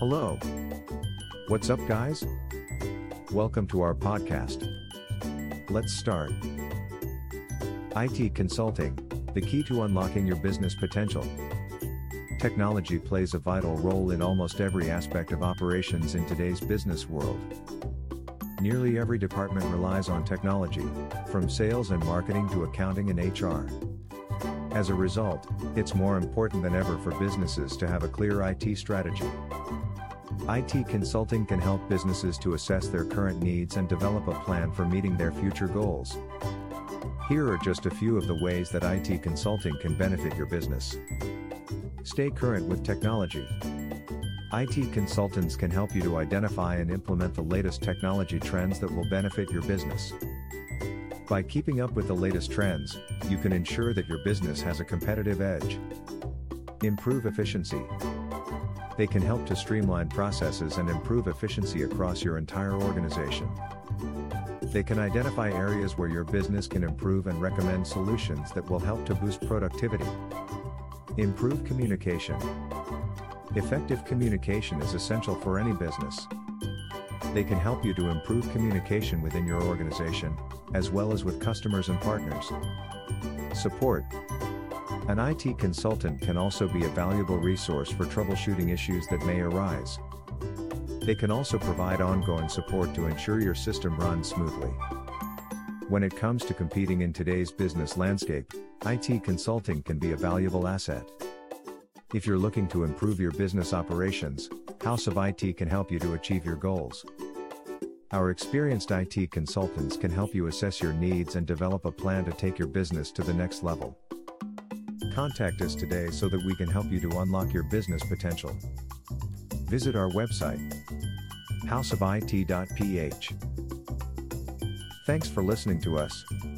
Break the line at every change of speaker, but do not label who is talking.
Hello. What's up, guys? Welcome to our podcast. Let's start. IT Consulting The key to unlocking your business potential. Technology plays a vital role in almost every aspect of operations in today's business world. Nearly every department relies on technology, from sales and marketing to accounting and HR. As a result, it's more important than ever for businesses to have a clear IT strategy. IT consulting can help businesses to assess their current needs and develop a plan for meeting their future goals. Here are just a few of the ways that IT consulting can benefit your business. Stay current with technology. IT consultants can help you to identify and implement the latest technology trends that will benefit your business. By keeping up with the latest trends, you can ensure that your business has a competitive edge. Improve efficiency. They can help to streamline processes and improve efficiency across your entire organization. They can identify areas where your business can improve and recommend solutions that will help to boost productivity. Improve communication. Effective communication is essential for any business. They can help you to improve communication within your organization, as well as with customers and partners. Support. An IT consultant can also be a valuable resource for troubleshooting issues that may arise. They can also provide ongoing support to ensure your system runs smoothly. When it comes to competing in today's business landscape, IT consulting can be a valuable asset. If you're looking to improve your business operations, House of IT can help you to achieve your goals. Our experienced IT consultants can help you assess your needs and develop a plan to take your business to the next level. Contact us today so that we can help you to unlock your business potential. Visit our website, houseofit.ph. Thanks for listening to us.